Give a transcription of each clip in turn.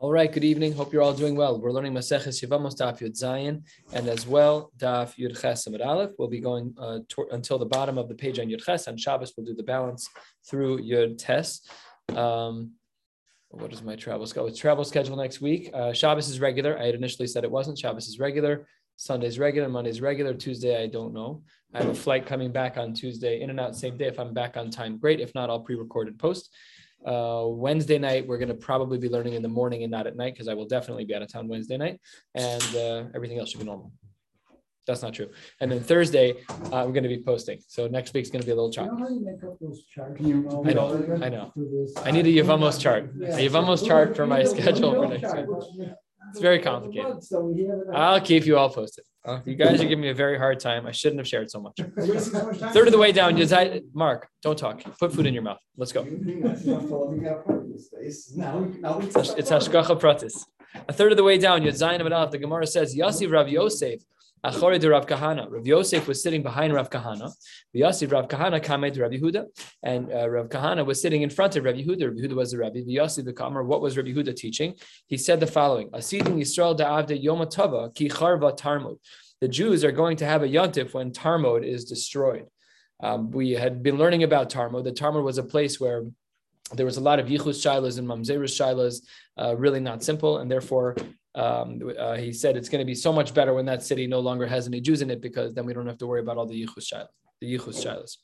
All right, good evening. Hope you're all doing well. We're learning Maseches Yevamos Daf Yud Zayin, and as well Daf Yud Ches Amid Aleph. We'll be going uh, to, until the bottom of the page on Yud Ches. On Shabbos, we'll do the balance through Yud Tes. Um, what is my travel schedule? Travel schedule next week. Uh, Shabbos is regular. I had initially said it wasn't. Shabbos is regular. Sunday's regular. Monday's regular. Tuesday, I don't know. I have a flight coming back on Tuesday, in and out same day. If I'm back on time, great. If not, I'll pre-record and post. Uh, Wednesday night, we're going to probably be learning in the morning and not at night because I will definitely be out of town Wednesday night, and uh, everything else should be normal. That's not true. And then Thursday, uh, we're going to be posting. So next week's going to be a little choppy. You know how you make up those charts? I know, I know. I need a Yevamos chart. A Yevamos chart for my We need a- schedule for next week. It's very complicated. So we have it- I'll keep you all posted. You guys are giving me a very hard time. I shouldn't have shared so much. We're wasting so much time. Third of the way down, decide- Mark, don't talk. Put food in your mouth. Let's go. Now, we- now we- It's Hash- it's Hashgacha Pratis. A third of the way down, Yud Zayin Amid Aleph, the Gemara says, Yasiv Rav Yosef, Achori de Rav Kahana. Rav Yosef was sitting behind Rav Kahana. Yasiv Rav Kahana came to Rav Yehuda, and uh, Rav Kahana was sitting in front of Rav Yehuda. Rav Yehuda was the Rabbi. Yasiv the Kamar, what was Rav Yehuda teaching? He said the following: Asidin Yisrael da'avde Yom Tova ki charva tarmud. The Jews are going to have a yontif when Tarmod is destroyed. Um, we had been learning about Tarmod. The Tarmod was a place where there was a lot of yichus shilas and mamzerus shilas, uh, really not simple, and therefore um, uh, he said it's going to be so much better when that city no longer has any Jews in it because then we don't have to worry about all the yichus shilas. The yichus shilas.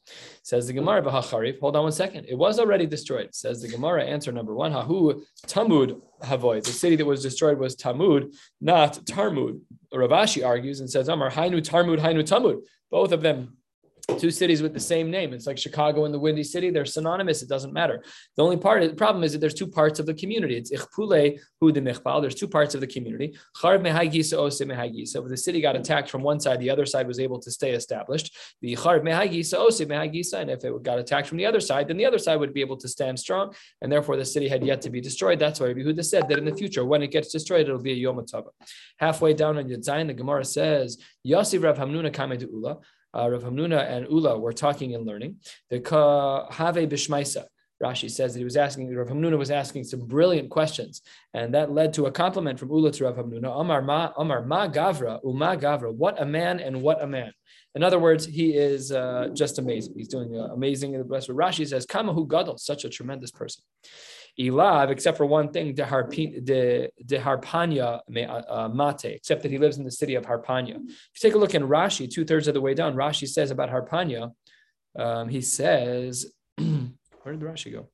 Says the Gemara v'hacharif. Hold on one second. It was already destroyed. Says the Gemara. Answer number one. Hahu Tamud Havoy. The city that was destroyed was Tamud, not Tarmud. Rav Ashi argues and says, Amar Hainu Tarmud Hainu Tamud. Both of them two cities with the same name. It's like Chicago and the Windy City. They're synonymous. It doesn't matter. The only part, the problem is that there's two parts of the community. It's Ichpule Hu de Michpal. There's two parts of the community. Gisa Ose. The city got attacked from one side, the other side was able to stay established. The Charb Mehai Gisa Ose Mehai Gisa. And if it got attacked from the other side, then the other side would be able to stand strong. And therefore the city had yet to be destroyed. That's why Rabbi Huda said that in the future, when it gets destroyed, it'll be a Yom Tova. Halfway down on Yud the Gemara says, Yossi Rav Hamnuna Kame de Ula uh, Rav Hamnuna and Ula were talking and learning. The Have Bishmaisa. Rashi says that he was asking, Rav Hamnuna was asking some brilliant questions, and that led to a compliment from Ula to Rav Hamnuna. Amar ma, Amar ma gavra, uma gavra. What a man and what a man. In other words, he is uh, just amazing. He's doing uh, amazing. That's what Rashi says. Kamahu gadol, such a tremendous person. Elav, except for one thing, de, Harpanya uh, Mate, except that he lives in the city of Harpanya. If you take a look in Rashi, two thirds of the way down, Rashi says about Harpanya, um, he says, where did the Rashi go?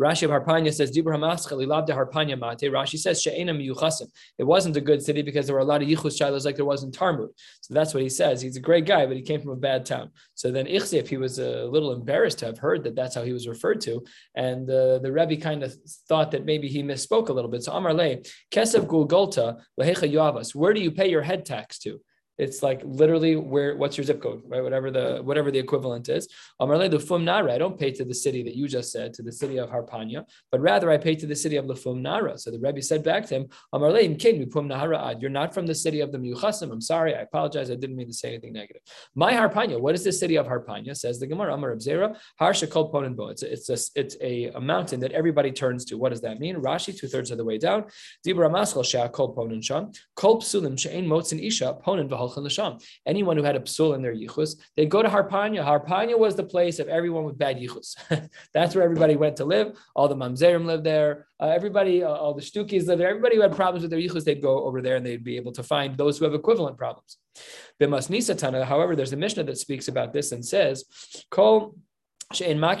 Rashi of Harpanya says, Dibra Hamaschel, Ilav de Harpanya Mate. Rashi says, She'ena miyuchasim. It wasn't a good city because there were a lot of yichus shilas like there was in Tarmud. So that's what he says. He's a great guy, but he came from a bad town. So then Ichsef, he was a little embarrassed to have heard that that's how he was referred to. And uh, the Rebbe kind of thought that maybe he misspoke a little bit. So Amar Le, Kesev Gulgolta, Lehecha Yavas, where do you pay your head tax to? It's like literally where what's your zip code, right? Whatever the whatever the equivalent is. Amarle Lufum Nara. I don't pay to the city that you just said, to the city of Harpanya, but rather I pay to the city of Lufum Nara. So the Rebbe said back to him, Amarle Imkin Mipum. You're not from the city of the Miyuchasim. I'm sorry, I apologize. I didn't mean to say anything negative. My Harpanya, what is the city of Harpanya? Says the Gemara, Amar Abzera, Harsha Kol Ponin It's a, it's a it's a, a mountain that everybody turns to. What does that mean? Rashi, two thirds of the way down. Dibra Maschal Shah Kol Ponin Sham. Kol Psulim Motzin Isha Ponin Anyone who had a psul in their yichus, they'd go to Harpanya. Harpanya was the place of everyone with bad yichus. That's where everybody went to live. All the mamzerim lived there. Uh, everybody, uh, all the shtukis lived there. Everybody who had problems with their yichus, they'd go over there and they'd be able to find those who have equivalent problems. Bimas Nisatana, however, there's a Mishnah that speaks about this and says, Kol Anyone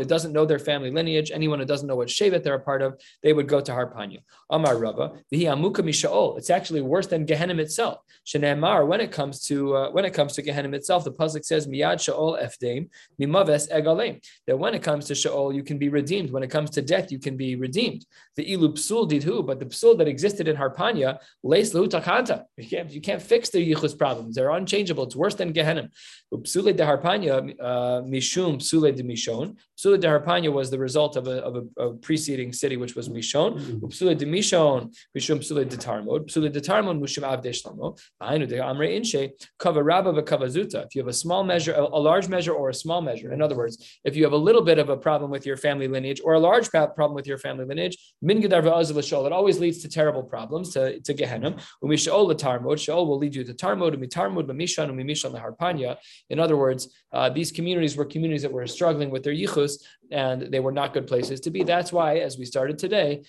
who doesn't know their family lineage, anyone who doesn't know what Shevet they're a part of, they would go to Harpanya. Amar Rava, It's actually worse than Gehenim itself. Shenemar, when it comes to uh, when it comes to Gehenim itself, the pasuk says Miyad Shaol Efdeim Mimaves Egalem. That when it comes to Shaol, you can be redeemed. When it comes to death, you can be redeemed. The Ilu Psul Didhu, but the Psul that existed in Harpanya, Leis Takanta. You can't you can't fix the Yichus problems. They're unchangeable. It's worse than Gehenim. Upsule de Harpanya Mishum Psule de Mishon. Psule de Harpanya was the result of a, of a, a preceding city, which was Mishon. Psule de Mishon, Mishum Psule de Tarmod. Psule de Tarmod, Mushum Avde Shlomo. Ainu de Amre Inshe, Kava Rabba Kava Zuta. If you have a small measure, a, a large measure, or a small measure, in other words, if you have a little bit of a problem with your family lineage or a large problem with your family lineage, Min Gedar Va'azil Shol, it always leads to terrible problems, to, to Gehenna. Umi Shaol Tarmod, Shaol will lead you to Tarmod, Umi Tarmod, Mishan, the Harpanya. In other words, uh, these communities were communities that were struggling with their yichus and they were not good places to be. That's why, as we started today,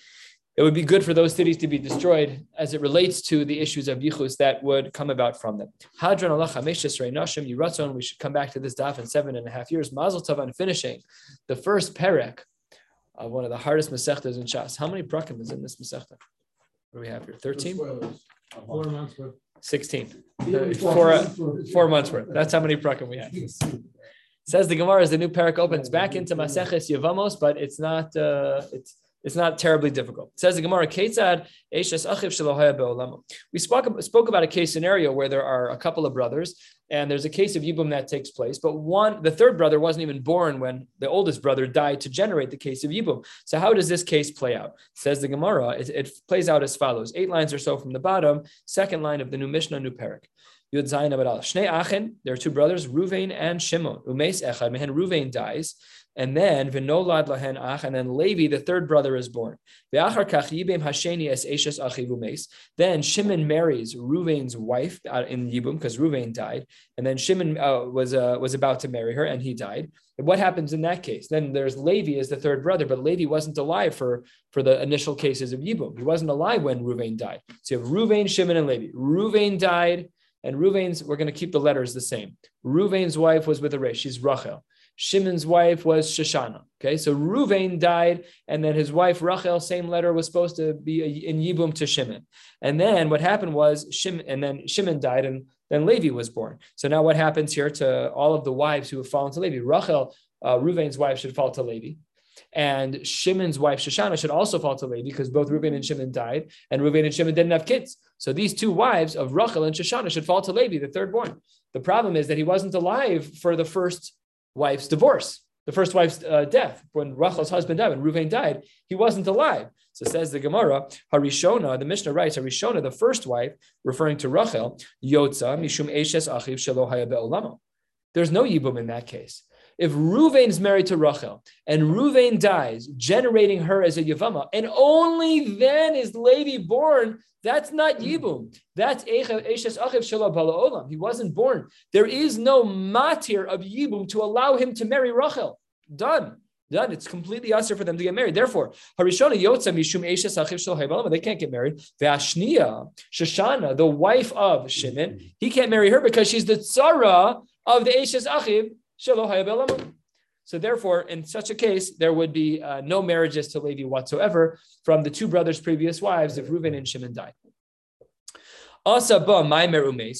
it would be good for those cities to be destroyed as it relates to the issues of yichus that would come about from them. Hadran Allah Nashim Yiratzon. We should come back to this daf in seven and a half years. Mazel Tov on finishing the first perek of one of the hardest masechtas in Shas. How many prakim is in this masechta? What do we have here? 13? Four months worth. 16. Four, four months worth. That's how many prakim we have. Says the Gemara as the new parak opens back into Maseches Yevamos, but it's not uh, it's it's not terribly difficult. Says the Gemara, Ketzad Achiv Be'olamo. We spoke spoke about a case scenario where there are a couple of brothers, and there's a case of Yibum that takes place, but one the third brother wasn't even born when the oldest brother died to generate the case of Yibum. So how does this case play out? Says the Gemara, it, it plays out as follows: eight lines or so from the bottom, second line of the new Mishnah, new parak. Yud Zayin Abadal. Shnei Achen, there are two brothers, Ruvain and Shimon. Umeis Echad, Mehen Ruvain dies, and then Vinolad Lahen Ach, and then Levi, the third brother, is born. Then Shimon marries Ruvain's wife in Yibum because Ruvain died, and then Shimon uh, was uh, was about to marry her, and he died. And what happens in that case? Then there's Levi as the third brother, but Levi wasn't alive for, for the initial cases of Yibum. He wasn't alive when Ruvain died. So you have Ruvain, Shimon, and Levi. Ruvain died. And Ruvain's, we're going to keep the letters the same. Ruvain's wife was with a race. She's Rachel. Shimon's wife was Shoshana. Okay, so Ruvain died, and then his wife Rachel, same letter, was supposed to be in Yibum to Shimon. And then what happened was Shimon, and then Shimon died, and then Levi was born. So now what happens here to all of the wives who have fallen to Levi? Rachel, uh, Ruvain's wife, should fall to Levi. And Shimon's wife Shoshana should also fall to Levi because both Reuben and Shimon died, and Reuben and Shimon didn't have kids. So these two wives of Rachel and Shoshana should fall to Levi, the third born. The problem is that he wasn't alive for the first wife's divorce, the first wife's uh, death. When Rachel's husband died, when Reuven died, he wasn't alive. So says the Gemara, Harishona, the Mishnah writes, Harishona, the first wife, referring to Rachel, Yotza, Mishum Eshes Achiv Shelo Haya There's no Yibum in that case. If Ruvain is married to Rachel and Ruvain dies, generating her as a Yavama, and only then is Levi born, that's not Yibum. That's Eshes Achiv Shalom Olam. He wasn't born. There is no matir of Yibum to allow him to marry Rachel. Done. Done. It's completely usher for them to get married. Therefore, Harishona Yotza Mishum They can't get married. Ve'ashniya Shoshana, the wife of Shimon, he can't marry her because she's the tzara of the Eshes Achiv so therefore, in such a case, there would be uh, no marriages to Levi whatsoever from the two brothers' previous wives if Reuben and Shimon died.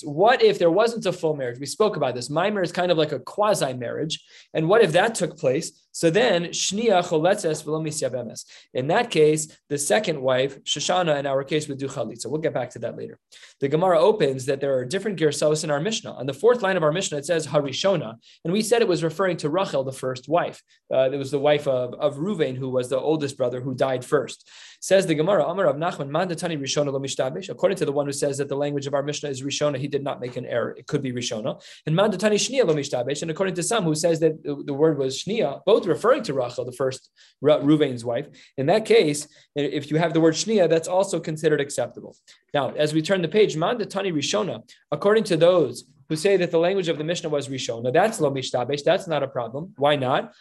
What if there wasn't a full marriage? We spoke about this. Maimer is kind of like a quasi marriage. And what if that took place? So then, Shnia Choletzes Yabemes. In that case, the second wife, Shoshana, in our case, would do Chalitza. We'll get back to that later. The Gemara opens that there are different Gersos in our Mishnah. On the fourth line of our Mishnah, it says Harishona. And we said it was referring to Rachel, the first wife. Uh, it was the wife of, of Ruvain, who was the oldest brother who died first. Says the Gemara, Amar Rav Nachman, Mandatani Rishona lo According to the one who says that the language of our Mishnah is Rishona, he did not make an error. It could be Rishona. And Mandatani Shnia lo And according to some who says that the, the word was Shnia, both referring to Rachel, the first Ruvain's wife. In that case, if you have the word Shnia, that's also considered acceptable. Now, as we turn the page, Manda Tani Rishona, according to those who say that the language of the Mishnah was Rishona. That's lo mishtabesh. That's not a problem. Why not?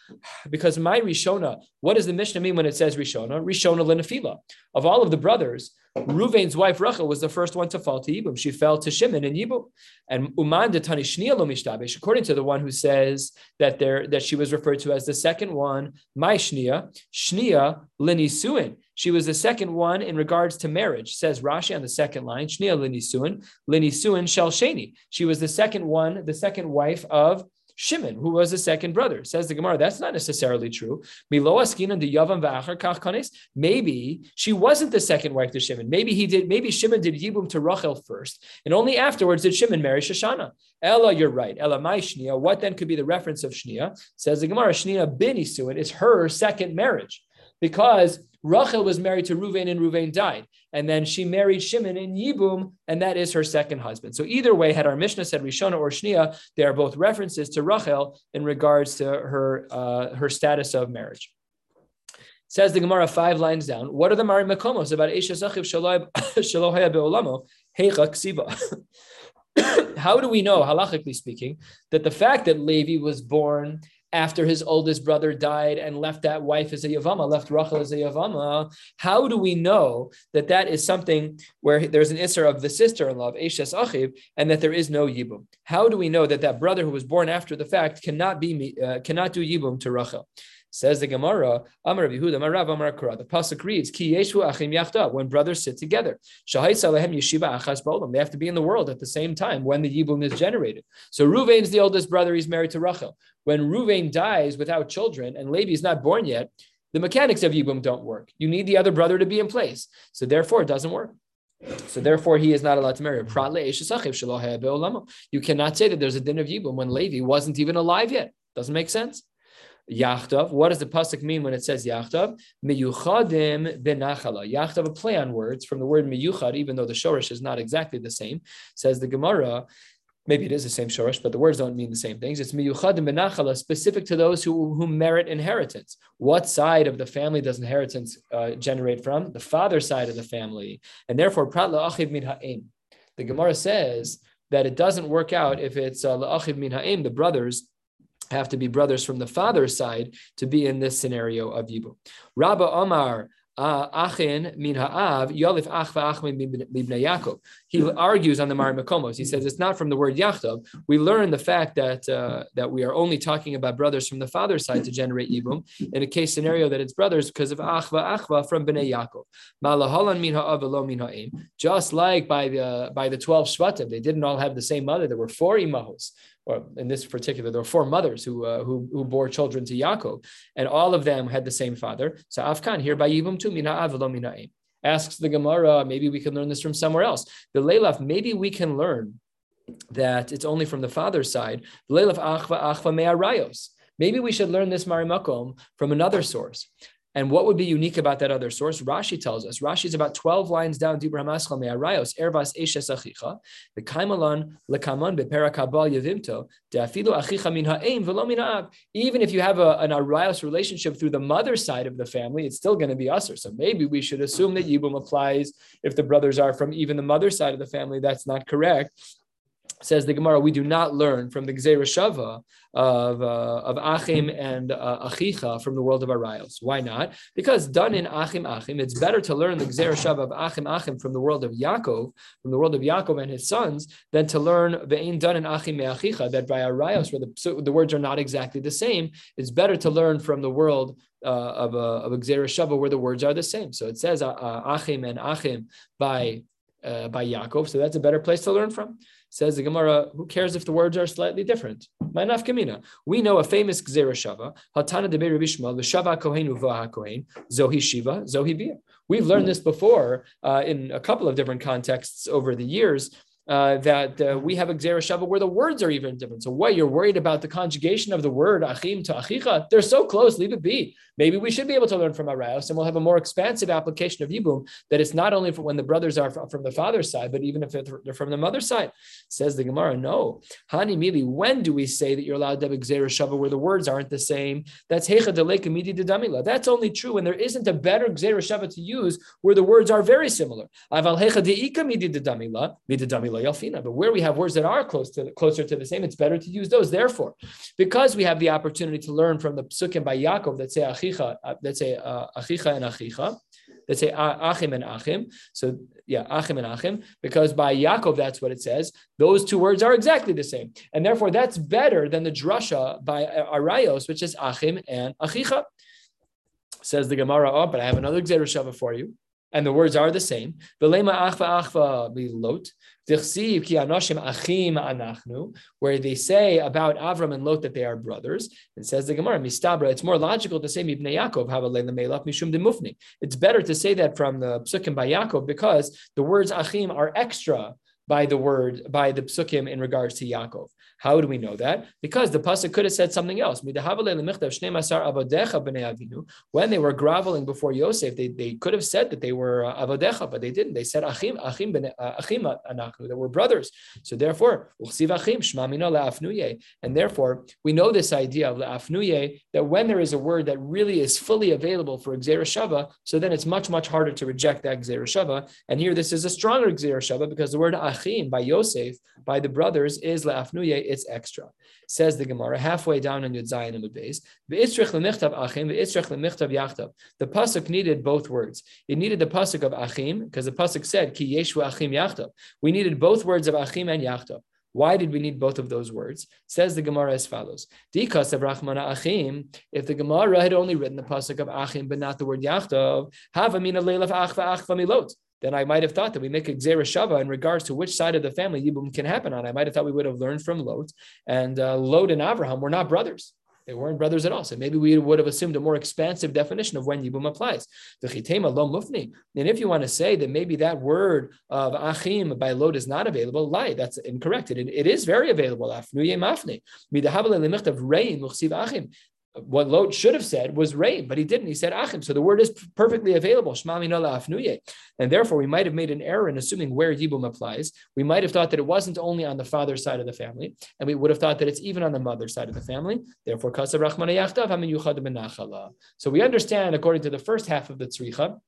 Because my Rishona, what does the Mishnah mean when it says Rishona? Rishona lenafila. Of all of the brothers, Ruvain's wife Rachel was the first one to fall to Yibum. She fell to Shimon and Yibum. And Uman de Tani lo according to the one who says that there that she was referred to as the second one, my Shnia, Shnia linisuin. She was the second one in regards to marriage, says Rashi on the second line, Shnia linisuin, linisuin shel sheni. She was the second one, the second wife of Shimon, who was the second brother. Says the Gemara, that's not necessarily true. Maybe she wasn't the second wife to Shimon. Maybe he did. Maybe Shimon did Yibum to Rachel first, and only afterwards did Shimon marry Shoshana. Ella, you're right. Ella, my Shnia. What then could be the reference of Shnia? Says the Gemara, Shnia bin Isuin is her second marriage because Rachel was married to Ruvain and Ruvain died. And then she married Shimon in Yibum, and that is her second husband. So either way, had our Mishnah said Rishona or Shnia, they are both references to Rachel in regards to her, uh, her status of marriage. Says the Gemara five lines down. What are the Mari Makomos about Esha Zachiv Shalohaya Beolamo? Heicha Ksiba. How do we know, halachically speaking, that the fact that Levi was born after his oldest brother died and left that wife as a Yavama, left Rachel as a Yavama, how do we know that that is something where there's an Isser of the sister-in-law, of Eshes Achiv, and that there is no Yibum? How do we know that that brother who was born after the fact cannot be uh, cannot do Yibum to Rachel? Says the Gemara, Amar Yehuda, Amar Rav, Amar Kara. The pasuk reads, "Ki yeshu achim yachda." When brothers sit together, shahai salehem yeshiva achas ba'olam. They have to be in the world at the same time when the yibum is generated. So Ruvain's the oldest brother; he's married to Rachel. When Ruvain dies without children and Levi is not born yet, the mechanics of yibum don't work. You need the other brother to be in place. So therefore, it doesn't work. So therefore, he is not allowed to marry. You cannot say that there's a din of yibum when Levi wasn't even alive yet. Doesn't make sense. Yachtav. What does the pasuk mean when it says Yachtav? Miyuchadim benachala. Yachtav, a play on words from the word miyuchad, even though the shorish is not exactly the same. Says the Gemara. Maybe it is the same shorish, but the words don't mean the same things. It's miyuchadim benachala, specific to those who, who merit inheritance. What side of the family does inheritance uh, generate from? The father side of the family, and therefore pratla achiv min ha'im. The Gemara says that it doesn't work out if it's uh, la'achiv min ha'im, the brothers have to be brothers from the father's side to be in this scenario of Yibu. Rabba Omar Achin min ha'av yalif achva achmin libnei Yaakov. He argues on the Mari Makomos. He says it's not from the word Yachtov. We learn the fact that uh, that we are only talking about brothers from the father's side to generate Yibum. In a case scenario that it's brothers because of achva achva from bnei Yaakov. Malahalan min ha'av min ha'im. Just like by the by the twelve shvatim, they didn't all have the same mother. There were four imahos or in this particular, there were four mothers who, uh, who, who bore children to Yaakov, and all of them had the same father. So Afkan here by Yibum too, mina avelo mina Asks the Gemara, maybe we can learn this from somewhere else. The Leilaf, maybe we can learn that it's only from the father's side. Leilaf achva achva me'arayos. Maybe we should learn this marimakom from another source. And what would be unique about that other source? Rashi tells us. Rashi is about 12 lines down. The. Even if you have a, an Arayos relationship through the mother side of the family, it's still going to be Usr. So maybe we should assume that Yibum applies if the brothers are from even the mother side of the family. That's not correct says the Gemara, we do not learn from the Gzeira Shava of, uh, of Achim and uh, Achicha from the world of Arayos. Why not? Because done in Achim Achim, it's better to learn the Gzeira Shava of Achim Achim from the world of Yaakov, from the world of Yaakov and his sons, than to learn Ve'in done in Achim Achicha, that by Arayos, where the, so the words are not exactly the same, it's better to learn from the world uh, of a of Shava where the words are the same. So it says uh, uh Achim and Achim by uh, by Yaakov, so that's a better place to learn from. Says the Gemara, who cares if the words are slightly different? Ma'naf kamina. We know a famous Gzera Shava, Hatana de Rabbi Shmuel, the Shava Kohen Uvaha Kohen, Zohi Shiva, Zohi Bia. We've learned this before uh, in a couple of different contexts over the years uh, that uh, we have a Shava where the words are even different. So what, you're worried about the conjugation of the word Achim to Achicha? They're so close, leave it be. Maybe we should be able to learn from Arayos and we'll have a more expansive application of Yibum that it's not only for when the brothers are from the father's side, but even if they're from the mother's side. Says the Gemara, no. Hani Mili, when do we say that you're allowed to have a Shava where the words aren't the same? That's Hecha Deleka Damila. That's only true when there isn't a better Shava to use where the words are very similar. Aval Hecha Deika Midi Damila, Midi Damila. But where we have words that are close to closer to the same, it's better to use those. Therefore, because we have the opportunity to learn from the psukim by Yaakov that say achicha, uh, that say uh, achicha and achicha, that say achim and achim. So yeah, achim and achim, because by Yaakov that's what it says. Those two words are exactly the same, and therefore that's better than the drasha by Arayos, which is achim and achicha. Says the Gemara, oh, but I have another Gzerah Shava for you. and the words are the same. Velema achva achva bilot. Where they say about Avram and Lot that they are brothers. And says the Gemara, mistabra, it's more logical to say mibnei Yaakov. It's better to say that from the psukim by Yaakov because the words achim are extra by the word, by the psukim in regards to Yaakov. How do we know that? Because the pasuk could have said something else. When they were groveling before Yosef, they, they could have said that they were uh, avodecha, but they didn't. They said achim achim uh, achim anachnu. They were brothers. So therefore, And therefore, we know this idea of le'afnuye that when there is a word that really is fully available for gzera shava, so then it's much much harder to reject that gzera shava. And here, this is a stronger gzera shava because the word achim by Yosef by the brothers is le'afnuye it's extra. Says the Gemara halfway down on Yud Zayin and base. The pasuk needed both words. It needed the pasuk of achim because the pasuk said ki yeshu achim yachtav. We needed both words of achim and yachtav. Why did we need both of those words? Says the Gemara as follows: Dikas of Rachmana Achim. If the Gemara had only written the pasuk of Achim but not the word Yachtov, have a amina leilaf achva achva milot then I might have thought that we make a Shava in regards to which side of the family Yibum can happen on. I might have thought we would have learned from Lot, and uh, Lot and Abraham were not brothers. They weren't brothers at all. So maybe we would have assumed a more expansive definition of when Yibum applies. Mufni. And if you want to say that maybe that word of Achim by Lot is not available, lie. That's incorrect. It, it is very available. Mafni what Lot should have said was rain, but he didn't. He said achim. So the word is perfectly available. And therefore, we might have made an error in assuming where Yibum applies. We might have thought that it wasn't only on the father's side of the family, and we would have thought that it's even on the mother's side of the family. Therefore. So we understand, according to the first half of the tzricha,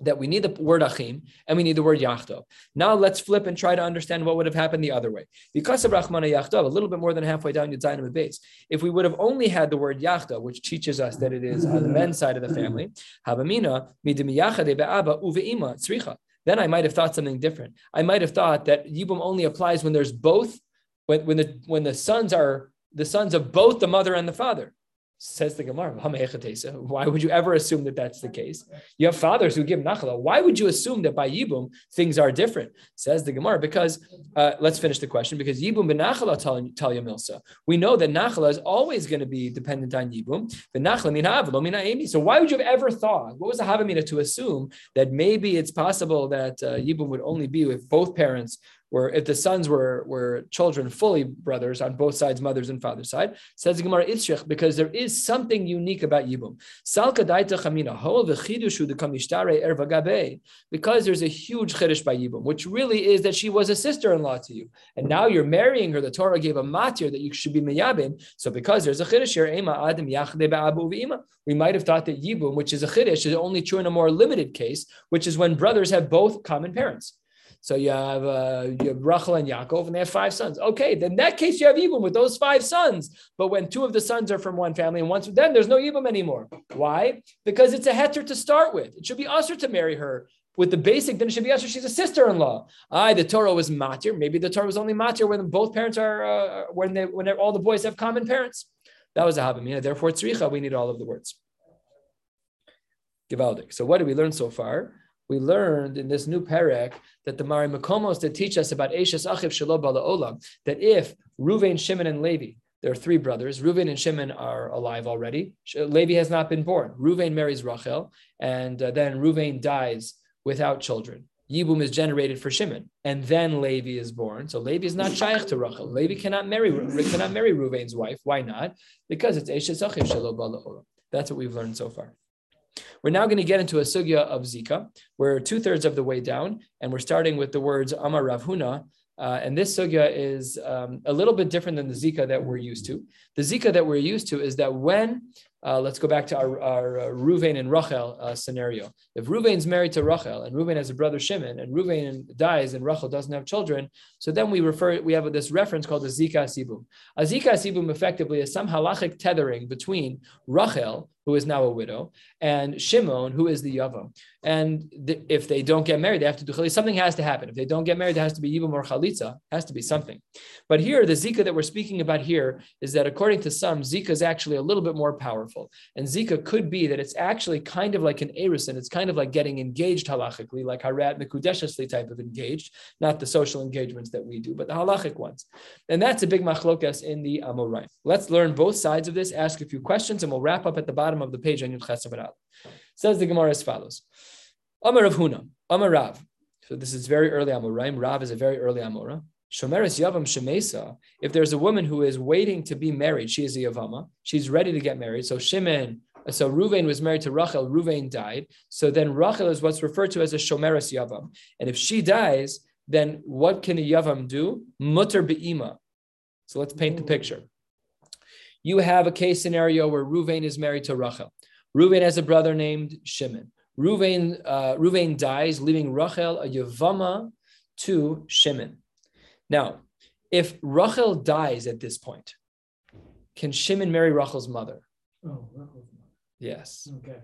that we need the word achim and we need the word yachtov. Now let's flip and try to understand what would have happened the other way. Because of Rahmana yachtov, a little bit more than halfway down Yudzayin base, if we would have only had the word yachtov, which teaches us that it is on the men's side of the family, habamina uve'ima tzricha. Then I might have thought something different. I might have thought that yibum only applies when there's both, when, when the when the sons are the sons of both the mother and the father. Says the Gemara, why would you ever assume that that's the case? You have fathers who give nachala. Why would you assume that by yibum things are different? Says the Gemara, because uh, let's finish the question. Because yibum ben nachala talya milsa. We know that nachala is always going to be dependent on yibum. The nachala mina So why would you have ever thought? What was the havamina to assume that maybe it's possible that uh, yibum would only be with both parents where if the sons were were children fully brothers on both sides, mothers and father's side, says Gemara Itzrich, because there is something unique about Yibum. Er because there's a huge chiddush by Yibum, which really is that she was a sister-in-law to you, and now you're marrying her. The Torah gave a matir that you should be miyabim. So because there's a chiddush here, adam we might have thought that Yibum, which is a chiddush, is only true in a more limited case, which is when brothers have both common parents. So you have, uh, you have Rachel and Yaakov, and they have five sons. Okay, then in that case you have Yibum with those five sons. But when two of the sons are from one family and one's then there's no Yibum anymore. Why? Because it's a heter to start with. It should be usher to marry her with the basic, then it should be usher. She's a sister-in-law. I the Torah was matir. Maybe the Torah was only matir when both parents are uh, when they when all the boys have common parents. That was a habamina. Therefore, tzricha, we need all of the words. Givaldik. So what did we learn so far? We learned in this new parak that the Mari Makomos that teach us about Eishes Achiv Shalob Olam, that if Ruvain, Shimon, and Levi, there are three brothers, Ruvain and Shimon are alive already. Levi has not been born. Ruvain marries Rachel, and uh, then Ruvain dies without children. Yibum is generated for Shimon, and then Levi is born. So Levi is not shaykh to Rachel. Levi cannot marry cannot marry Ruvain's wife. Why not? Because it's Eishes Achiv Shalob Olam. That's what we've learned so far. We're now going to get into a sugya of Zika. We're two thirds of the way down, and we're starting with the words Amar Rav Huna. Uh, and this sugya is um, a little bit different than the Zika that we're used to. The Zika that we're used to is that when uh, let's go back to our, our uh, Ruvain and Rachel uh, scenario. If Ruvain's married to Rachel and Ruvain has a brother Shimon and Ruvain dies and Rachel doesn't have children, so then we refer we have this reference called a Zika Sibum. A Zika Sibum effectively is some halachic tethering between Rachel, who is now a widow, and Shimon, who is the Yavam. And th- if they don't get married, they have to do chalitza. Something has to happen. If they don't get married, there has to be Yibam or Chalitza. has to be something. But here, the Zika that we're speaking about here is that according to some, Zika is actually a little bit more powerful. And Zika could be that it's actually kind of like an Erusin. It's kind of like getting engaged halachically, like Harat Mekudeshesli type of engaged, not the social engagements that we do, but the halachic ones. And that's a big machlokas in the Amoraim. Let's learn both sides of this, ask a few questions, and we'll wrap up at the bottom of the page on Yud Chesav Says the Gemara as follows. Amar Rav Huna, Amar Rav. So this is very early Amoraim. Rav is a very early Amora. Shomeres Yavam Shemesa, if there's a woman who is waiting to be married, she is a Yavama, she's ready to get married. So Shimon, so Ruvain was married to Rachel, Ruvain died. So then Rachel is what's referred to as a Shomeres Yavam. And if she dies, then what can a Yavam do? Mutter Be'ima. So let's paint the picture. You have a case scenario where Ruvain is married to Rachel. Ruvain has a brother named Shimon. Ruvain, uh, Ruvain dies, leaving Rachel a Yavama to Shimon. Now, if Rachel dies at this point, can Shimon marry Rachel's mother? Oh, Rachel's mother. Yes. Okay.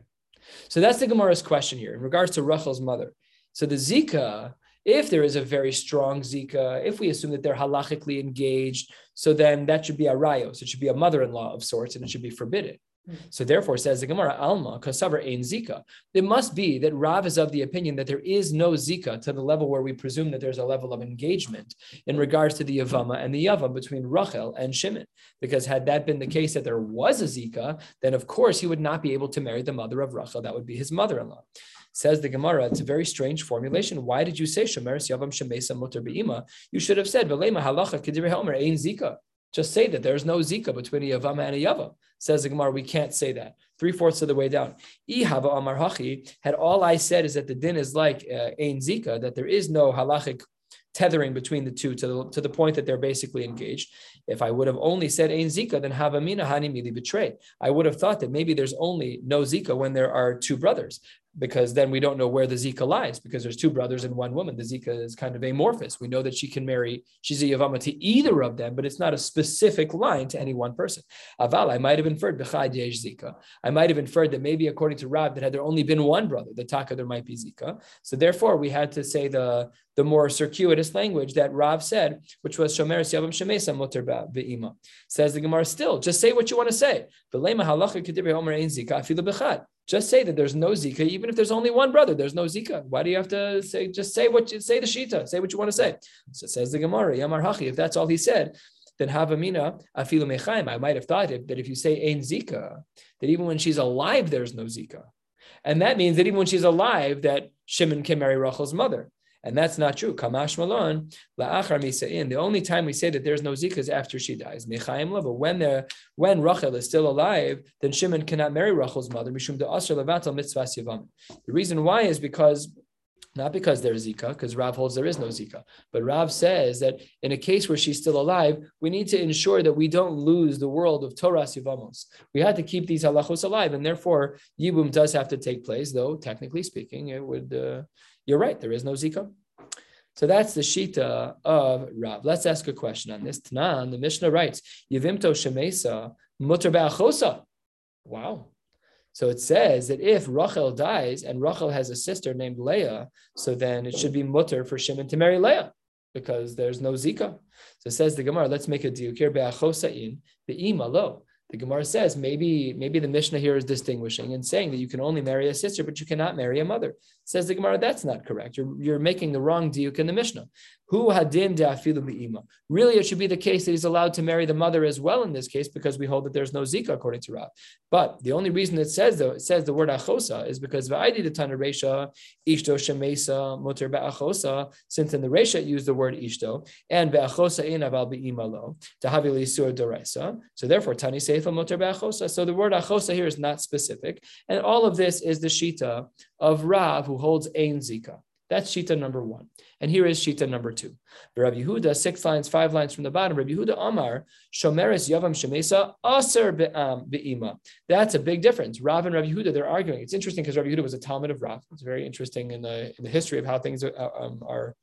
So that's the Gemara's question here in regards to Rachel's mother. So the Zika, if there is a very strong Zika, if we assume that they're halachically engaged, so then that should be a rayos. It should be a mother-in-law of sorts, and it should be forbidden. Mm. So therefore, says the Gemara, Alma kasavar ein zika. It must be that Rav is of the opinion that there is no zika to the level where we presume that there's a level of engagement in regards to the Yavama and the Yavam between Rachel and Shimon. Because had that been the case that there was a zika, then of course he would not be able to marry the mother of Rachel. That would be his mother-in-law. Says the Gemara, it's a very strange formulation. Why did you say Shemeres Yavam Shemesa Mutter Be'ima? You should have said Velema Halacha Kedir Helmer Ein Zika. Just say that there's no zika between a yavama and a yava. Says the Gemara, we can't say that. Three fourths of the way down. Ihava Amar Hachi had all I said is that the din is like uh, ein zika, that there is no halachic tethering between the two to the, to the point that they're basically engaged. If I would have only said ein zika, then havamina hani mili betray. I would have thought that maybe there's only no zika when there are two brothers because then we don't know where the Zika lies because there's two brothers and one woman. The Zika is kind of amorphous. We know that she can marry, she's a Yavama to either of them, but it's not a specific line to any one person. Aval, I might have inferred Zika. I might have inferred that maybe according to Rab, that had there only been one brother, the Taka, there might be Zika. So therefore, we had to say the, the more circuitous language that Rav said, which was Shomer Yavam Shemesa Mutter Be'ima. Says the Gemara still, just say what you want to say. Just say that there's no Zika, even if there's only one brother, there's no Zika. Why do you have to say, just say what you say the Shita, say what you want to say? So it says the Gemara, Yamar Hachi, if that's all he said, then Havamina Afilu Mechaim. I might have thought it, that if you say Ein Zika, that even when she's alive, there's no Zika. And that means that even when she's alive, that Shimon can marry Rachel's mother. And that's not true. Kamash Malon, La'achar Misa'in. The only time we say that there's no Zika is after she dies. Mechaim But when when Rachel is still alive, then Shimon cannot marry Rachel's mother. Mishum de Asr Levatal Mitzvah Yavam. The reason why is because not because there's Zika, because Rav holds there is no Zika, but Rav says that in a case where she's still alive, we need to ensure that we don't lose the world of Torah Yivamos. We had to keep these halachos alive, and therefore Yibum does have to take place, though technically speaking, it would. Uh, you're right, there is no Zika. So that's the Shita of Rav. Let's ask a question on this. Tanan, the Mishnah writes, Yivimto Shemesa, Mutter Be'achosa. Wow. So it says that if Rachel dies and Rachel has a sister named Leah, so then it should be mutter for Shimon to marry Leah because there's no Zika. So it says the Gemara, let's make a deal here. Be'achosa be'ima lo. The Gemara says maybe maybe the Mishnah here is distinguishing and saying that you can only marry a sister, but you cannot marry a mother. Says the Gemara, that's not correct. You're, you're making the wrong diuk in the Mishnah. Hadin? Really, it should be the case that he's allowed to marry the mother as well in this case because we hold that there's no zika according to Rav. But the only reason it says it says the word achosa is because va'idi the tana resha ishto shemesa muter be'achosa. Since in the resha it used the word ishto and be'achosa in aval be'ima lo tahavili sur doraisa. So therefore tani seifa muter be'achosa. So the word achosa here is not specific, and all of this is the shita of Rav who holds Ein Zika. That's Shita number one. And here is Shita number two. Rabbi Yehuda, six lines, five lines from the bottom. Rabbi Yehuda Amar, Shomeres Yavam Shemesa, Aser Be'ima. That's a big difference. Rav and Rabbi Yehuda, they're arguing. It's interesting because Rabbi Yehuda was a Talmud of Rav. It's very interesting in the, in the history of how things are, um, are,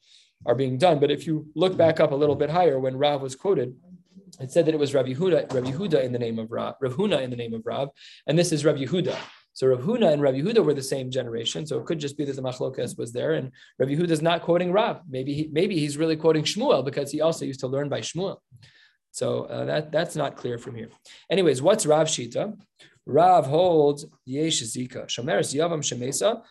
are being done. But if you look back up a little bit higher, when Rav was quoted, it said that it was Rabbi Yehuda, Rabbi Yehuda in the name of Rav, Rav Huna in the name of Rav, and this is Rabbi Yehuda. So Rav Huna and Rav Yehuda were the same generation. So it could just be that the machlokas was there, and Rav Yehuda is not quoting Rav. Maybe he, maybe he's really quoting Shmuel because he also used to learn by Shmuel. So uh, that that's not clear from here. Anyways, what's Rav Shita? Rav holds yesh zika shomeres yavam shemesa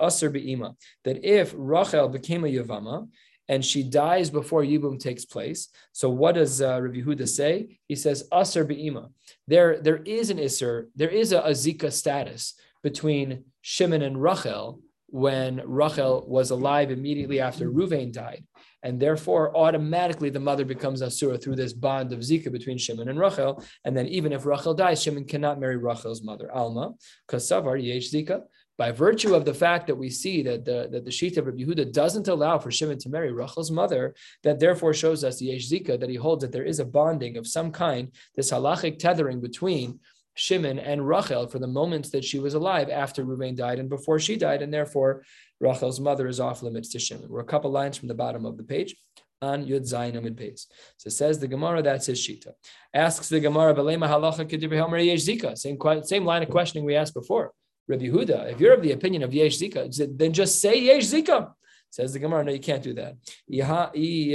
aser beima that if Rachel became a yavama and she dies before Yibum takes place. So what does uh, Yehuda say? He says aser beima. There, there is an iser. There is a, a zika status between Shimon and Rachel when Rachel was alive immediately after Ruvain died. And therefore, automatically the mother becomes Asura through this bond of Zika between Shimon and Rachel. And then even if Rachel dies, Shimon cannot marry Rachel's mother, Alma, because Savar Yesh Zika. By virtue of the fact that we see that the, that the Shita of Rabbi Yehuda doesn't allow for Shimon to marry Rachel's mother, that therefore shows us the Zika, that he holds that there is a bonding of some kind, this halachic tethering between Shimon and Rachel for the moments that she was alive after Ruvain died and before she died, and therefore Rachel's mother is off limits to Shimon. We're a couple lines from the bottom of the page on Yud Zayin Amid Beis. So says the Gemara, that's his shita. Asks the Gemara, Belema halacha zika. Same same line of questioning we asked before. Rabbi Huda, if you're of the opinion of Yesh Zika, then just say Yesh Zika. Says the Gemara, no, you can't do that.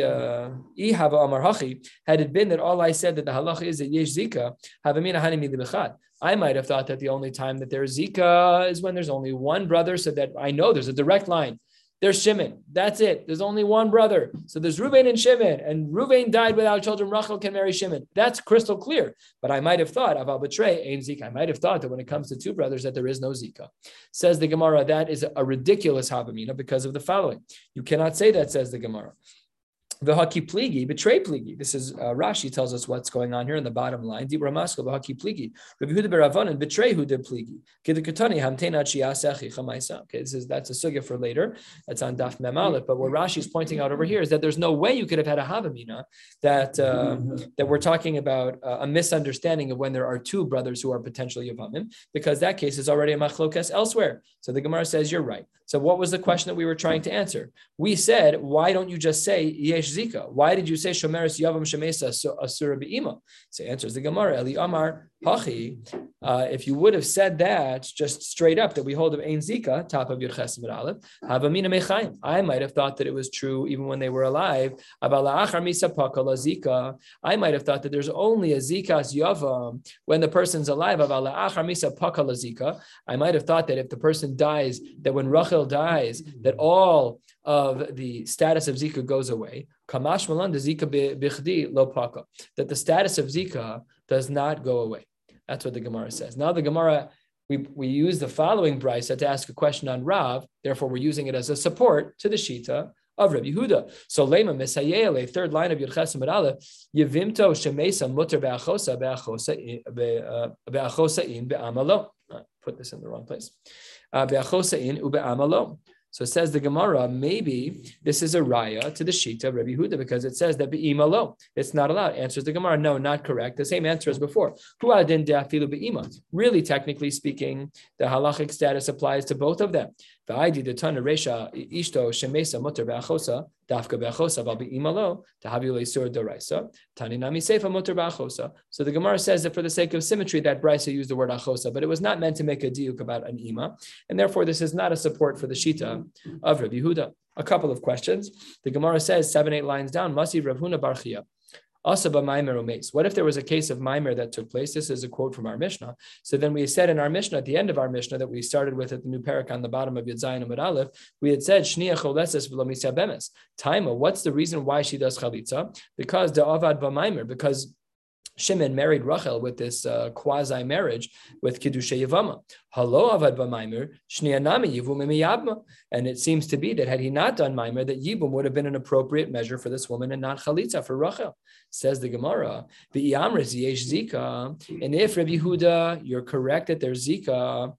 Uh, had it been that all I said that the halacha is that yesh zika, I might have thought that the only time that there's zika is when there's only one brother, so that I know there's a direct line. There's Shimon. That's it. There's only one brother. So there's Ruvain and Shimon, and Ruvain died without children. Rachel can marry Shimon. That's crystal clear. But I might have thought, Aval betray, Ain Zika. I might have thought that when it comes to two brothers, that there is no Zika. Says the Gemara, that is a ridiculous Havamina because of the following. You cannot say that, says the Gemara. V'haki pligi, betray pligi. This is uh, Rashi tells us what's going on here in the bottom line. Dibra maskal v'haki pligi. Rabbi Huda beravanan betray who did pligi. Kedekatani hamtena chiasechi chamaisa. Okay, this is that's a sugya for later. That's on Daf Mem But what Rashi is pointing out over here is that there's no way you could have had a havamina that uh, that we're talking about uh, a misunderstanding of when there are two brothers who are potentially yavamim, because that case is already a machlokes elsewhere. So the Gemara says you're right. So what was the question that we were trying to answer? We said, why don't you just say yesh zika? Why did you say shomeres yavam shemesa asura be'ima? So answers the Gemara, Eli Amar Hachi. Uh, if you would have said that just straight up, that we hold of Ein Zika, top of Yud Chesim Havamina Mechaim. I might have thought that it was true even when they were alive. Zika. I might have thought that there's only a Zikas Yavam when the person's alive. Zika. I might have thought that if the person dies, that when Rachel dies, that all of the status of Zika goes away. Kamash Malan, Zika bichdi lo paka. That the status of Zika does not go away. That's what the Gemara says. Now the Gemara, we, we use the following brisa to ask a question on Rav. Therefore, we're using it as a support to the Shita of Rabbi Yehuda. So lema misayele, third line of Yudchesim Aleph, yevimto shemesa mutter be'achosa be'achosa uh, be'achosa in be'amalo. Put this in the wrong place. Uh, so it says the Gemara, maybe this is a raya to the Shita of Rabbi Huda because it says that be'ima lo, it's not allowed. Answers the Gemara, no, not correct. The same answer as before. Really, technically speaking, the halachic status applies to both of them. V'aidi the tana resha ishto shemesa mutter be'achosa dafka be'achosa val be'imalo tahavu leisur doraisa tani nami sefa mutter be'achosa. So the Gemara says that for the sake of symmetry, that brisa used the word achosa, but it was not meant to make a diuk about an ima, and therefore this is not a support for the shita of Rabbi Yehuda. A couple of questions. The Gemara says seven eight lines down. Masi Rav Huna Barchia. Asaba Maimer Omes. What if there was a case of Maimer that took place? This is a quote from our Mishnah. So then we said in our Mishnah, at the end of our Mishnah that we started with at the new parak on the bottom of Yudzayin and Aleph, we had said, Shnia Choleses V'lomisya Bemes. Taima, what's the reason why she does Chalitza? Because the Avad B'Maimer, because Shimon married Rachel with this uh, quasi marriage with Kiddushay Yavama. Hello, Avad B'Maimer, Shnianami Yivum Yabma. And it seems to be that had he not done Maimer, that Yibum would have been an appropriate measure for this woman and not Chalitza for Rachel. Says the Gemara, V'Iyamris Yesh Zika. And if Rabbi Yehuda, you're correct that there's Zika,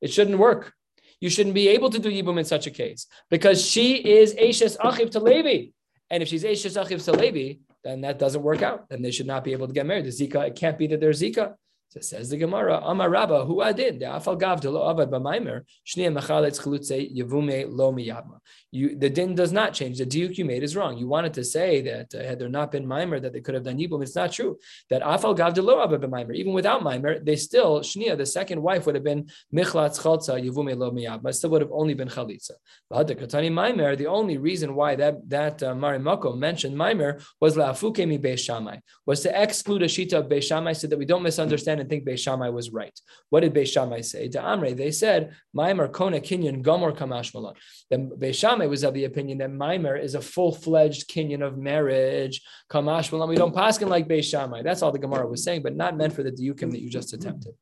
It shouldn't work. You shouldn't be able to do Yibum in such a case because she is Ashes Achiv to Levi. And if she's Eishes Achiv Salevi, then that doesn't work out. Then they should not be able to get married. The Zika, it can't be that there's Zika. So says the Gemara, Amar Rabba, who adid, the afal gav de lo avad b'maimer, chalutze yevume lo miyadma. You, the din does not change. The diuk you made is wrong. You wanted to say that uh, had there not been mimer, that they could have done yibum. It's not true. That afal gav de lo avad b'maimer, even without mimer, they still shnia, the second wife would have been michlatz chaltza yevume lo miyadma. It still would have only been chalitza. Katani mimer. The only reason why that that uh, Marimako mentioned mimer was la'afuke mi Beis Shammai, was to exclude a shita of Beis Shammai, so that we don't misunderstand and think Beis Shammai was right. What did Beis Shammai say? To Amre, they said, Maimer Kona Kinyan Gomor Kamash Malon. Then Beis Shammai was of the opinion that Maimer is a full-fledged Kinyan of marriage. Kamash Malon. We don't paskin like Beis Shammai. That's all the Gemara was saying, but not meant for the diukim that you just attempted.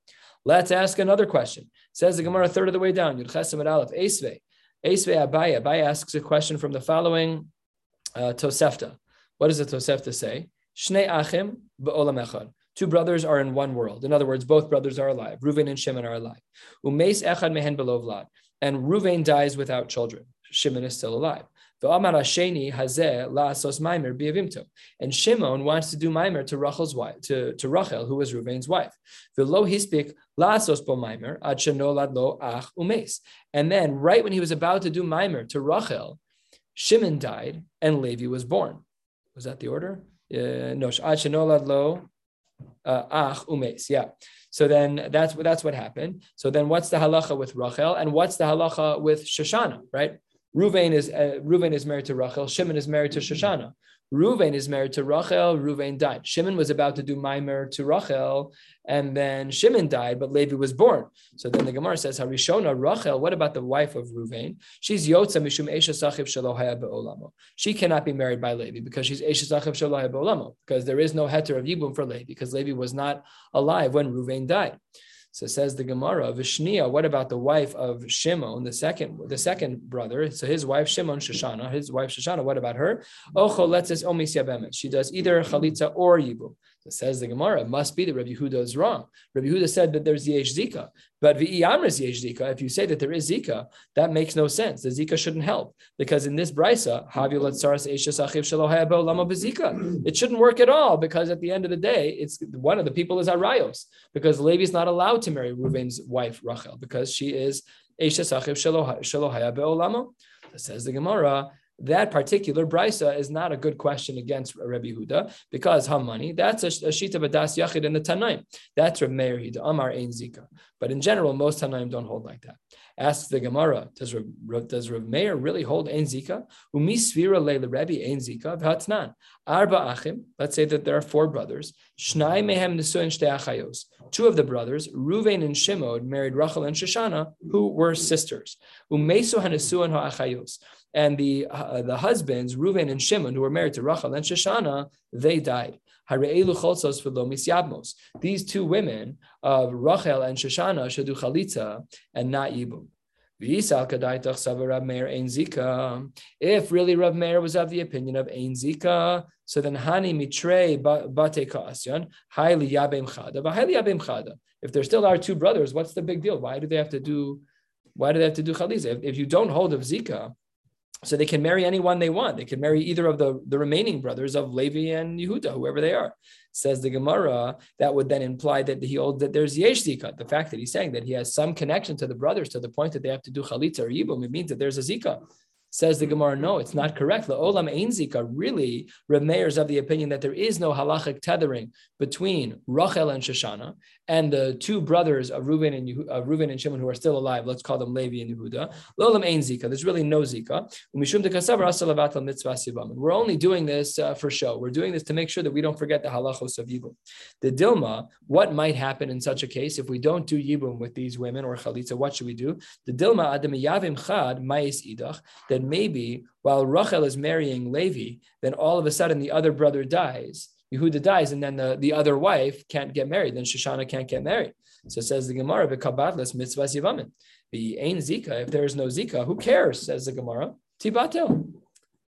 Let's ask another question. Says the Gemara, third of the way down. Yud Chesem Aleph. Esve. Esve Abaye. Abaye asks a question from the following uh, Tosefta. What does the Tosefta say? Shnei Achim be'olam echad. Two brothers are in one world. In other words, both brothers are alive. Reuven and Shimon are alive. Umeis echad mehen belovlad. And Reuven dies without children. Shimon is still alive. And Shimon wants to do Maimer to Rachel's wife, to, to Rachel, who was Reuven's wife. And then, right when he was about to do Maimer to Rachel, Shimon died and Levi was born. Was that the order? Uh, no, lo uh, ach umes. Yeah. So then that's what that's what happened. So then what's the halacha with Rachel and what's the halacha with Shoshana, right? Ruvain is uh, Ruvain is married to Rachel. Shimon is married to Shoshana. Ruvain is married to Rachel. Ruvain died. Shimon was about to do Maimer to Rachel, and then Shimon died, but Levi was born. So then the Gemara says, Harishona, Rachel, what about the wife of Ruvain? She's Yotza Mishum Eishes Achiv Shelo Haya Be'olamo. She cannot be married by Levi because she's Eishes Achiv Shelo Haya Be'olamo, because there is no heter of Yibum for Levi, because Levi was not alive when Ruvain died. So says the Gemara, Vishnia, what about the wife of Shimon, the second, the second brother? So his wife Shimon Shoshana, his wife Shoshana, what about her? Ocho letzes omis She does either chalitza or yibum. So says the Gemara, it must be that Rabbi Huda is wrong. Rabbi Huda said that there's yesh zika, but v'iyamris yesh zika. If you say that there is zika, that makes no sense. The zika shouldn't help because in this brisa, it shouldn't work at all because at the end of the day, it's one of the people is arayos because Levi is not allowed to marry Reuven's wife Rachel because she is Eishes Achiv Shelo Haya Be'olamo. Says the Gemara, that particular brisa is not a good question against Rabbi Huda because money that's a, a shita badas yachid in the Tanaim. That's Reb Meir Hida Amar Ein Zika. But in general, most Tanaim don't hold like that. Asks the Gemara, does Reb, does Meir really hold Ein Zika? Umi svira leila Rebbe Ein Zika v'hatnan. Arba achim. Let's say that there are four brothers. Shnai mehem nesuin shtei achayos. Two of the brothers, Ruvain and Shimon, married Rachel and Shoshana, who were sisters. Umesu hanesuin ha'achayos and the uh, the husbands, Reuven and Shimon, who were married to Rachel and Shoshana, they died. These two women of Rachel and Shoshana should do chalitza and not yibum. If really Rav Meir was of the opinion of Ein Zika, so then Hani Mitre Bate Kaasyan, Haili Yabem Chada, Haili Yabem Chada. If there still are two brothers, what's the big deal? Why do they have to do? Why do they have to do chalitza? If, if you don't hold of Zika, so they can marry anyone they want. They can marry either of the, the remaining brothers of Levi and Yehuda, whoever they are. Says the Gemara, that would then imply that he holds that there's Yesh. The fact that he's saying that he has some connection to the brothers to the point that they have to do Chalitza or Yibum, it means that there's a Zika. Says the Gemara, no, it's not correct. The olam ein zika. Really, Reb is of the opinion that there is no halachic tethering between Rachel and Shoshana and the two brothers of Reuven and Yehuda, uh, Reuven and Shimon who are still alive. Let's call them Levi and Yehuda. Olam ein zika. There's really no zika. We're only doing this uh, for show. We're doing this to make sure that we don't forget the halachos of yibum. The dilma. What might happen in such a case if we don't do yibum with these women or chalitza? What should we do? The dilma adam yavim chad ma'is idach. That maybe while Rachel is marrying Levi, then all of a sudden the other brother dies. Yehuda dies, and then the, the other wife can't get married. Then Shoshana can't get married. So says the Gemara, "V'kabadlas mitzvahs yivamin." The ain zika. If there is no zika, who cares? Says the Gemara. Tibatel.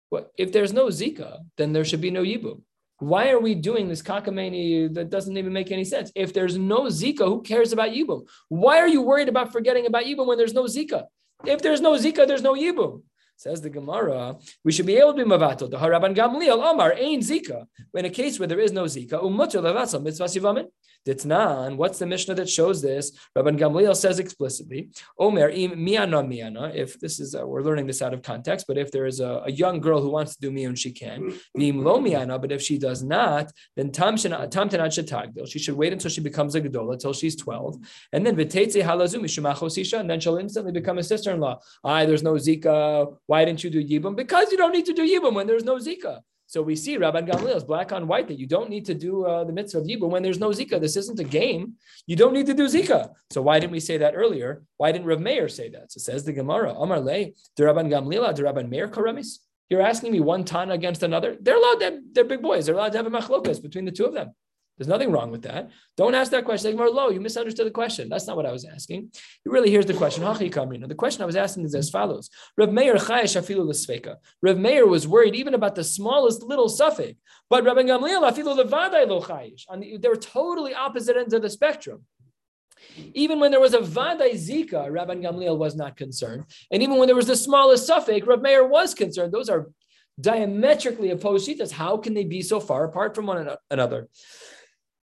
What if there's no zika? Then there should be no yibum. Why are we doing this cockamamie that doesn't even make any sense? If there's no Zika, who cares about Yibum? Why are you worried about forgetting about Yibum when there's no Zika? If there's no Zika, there's no Yibum. Says the Gemara, we should be able to be mavato. The Haraban Gamliel Omar ain zika. In a case where there is no zika, umutter levatzal mitzvah sivamin. What's the Mishnah that shows this? Rabban Gamliel says explicitly, Omer im miana miana. If this is, uh, we're learning this out of context, but if there is a, a young girl who wants to do miyun, she can. Im lo miana, but if she does not, then tam tenat shetagdil. She should wait until she becomes a gedola, until she's 12. And then v'teitze halazu mishumachosisha, and then she'll instantly become a sister-in-law. I, there's no zika. Why didn't you do yibum? Because you don't need to do yibum when there's no zika. So we see Rabban Gamliel is black on white that you don't need to do uh, the mitzvah of Yibum when there's no Zika. This isn't a game. You don't need to do Zika. So why didn't we say that earlier? Why didn't Rav Meir say that? So says the Gemara, Amar Le, Rabban Gamliel, the Rabban Meir Karamis. You're asking me one Tana against another? They're allowed to they're big boys. They're allowed to have a machlokas between the two of them. There's nothing wrong with that. Don't ask that question. Like, low, you misunderstood the question. That's not what I was asking. You Really, here's the question. The question I was asking is as follows. Rav Meir Rav Meir was worried even about the smallest little safek. But Rabbi Gamliel afilu levadai lo chayish. They were totally opposite ends of the spectrum. Even when there was a Vadai Zika, Rabban Gamliel was not concerned. And even when there was the smallest safek, Rav Meir was concerned. Those are diametrically opposed shitas. How can they be so far apart from one another?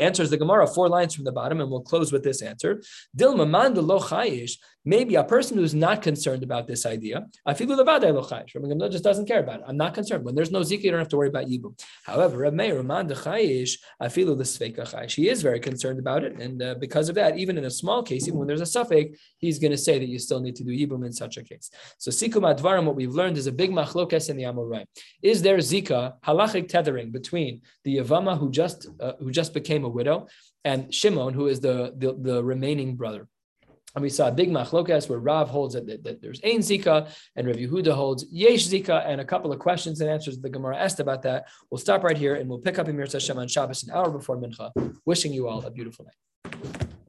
answers the Gemara four lines from the bottom, and we'll close with this answer. Dilma manda lo chayish. Maybe a person who's not concerned about this idea, afilu levadai lo chayish. just doesn't care about it. I'm not concerned. When there's no zikah, you don't have to worry about yibum. However, Reb Meir chayish afilu l'sveika chayish. He is very concerned about it, and uh, because of that, even in a small case, even when there's a safek, he's going to say that you still need to do yibum in such a case. So sikum advarim, what we've learned is a big machlokes in the Amorai. Is there zika halachic tethering between the yavama who just uh, who just became a widow, and Shimon, who is the, the, the remaining brother. And we saw a big machlokas where Rav holds that, that, that, there's Ein Zika and Rav Yehuda holds Yesh Zika, and a couple of questions and answers the Gemara asked about that. We'll stop right here and we'll pick up Emir Hashem on Shabbos an hour before Mincha. Wishing you all a beautiful night.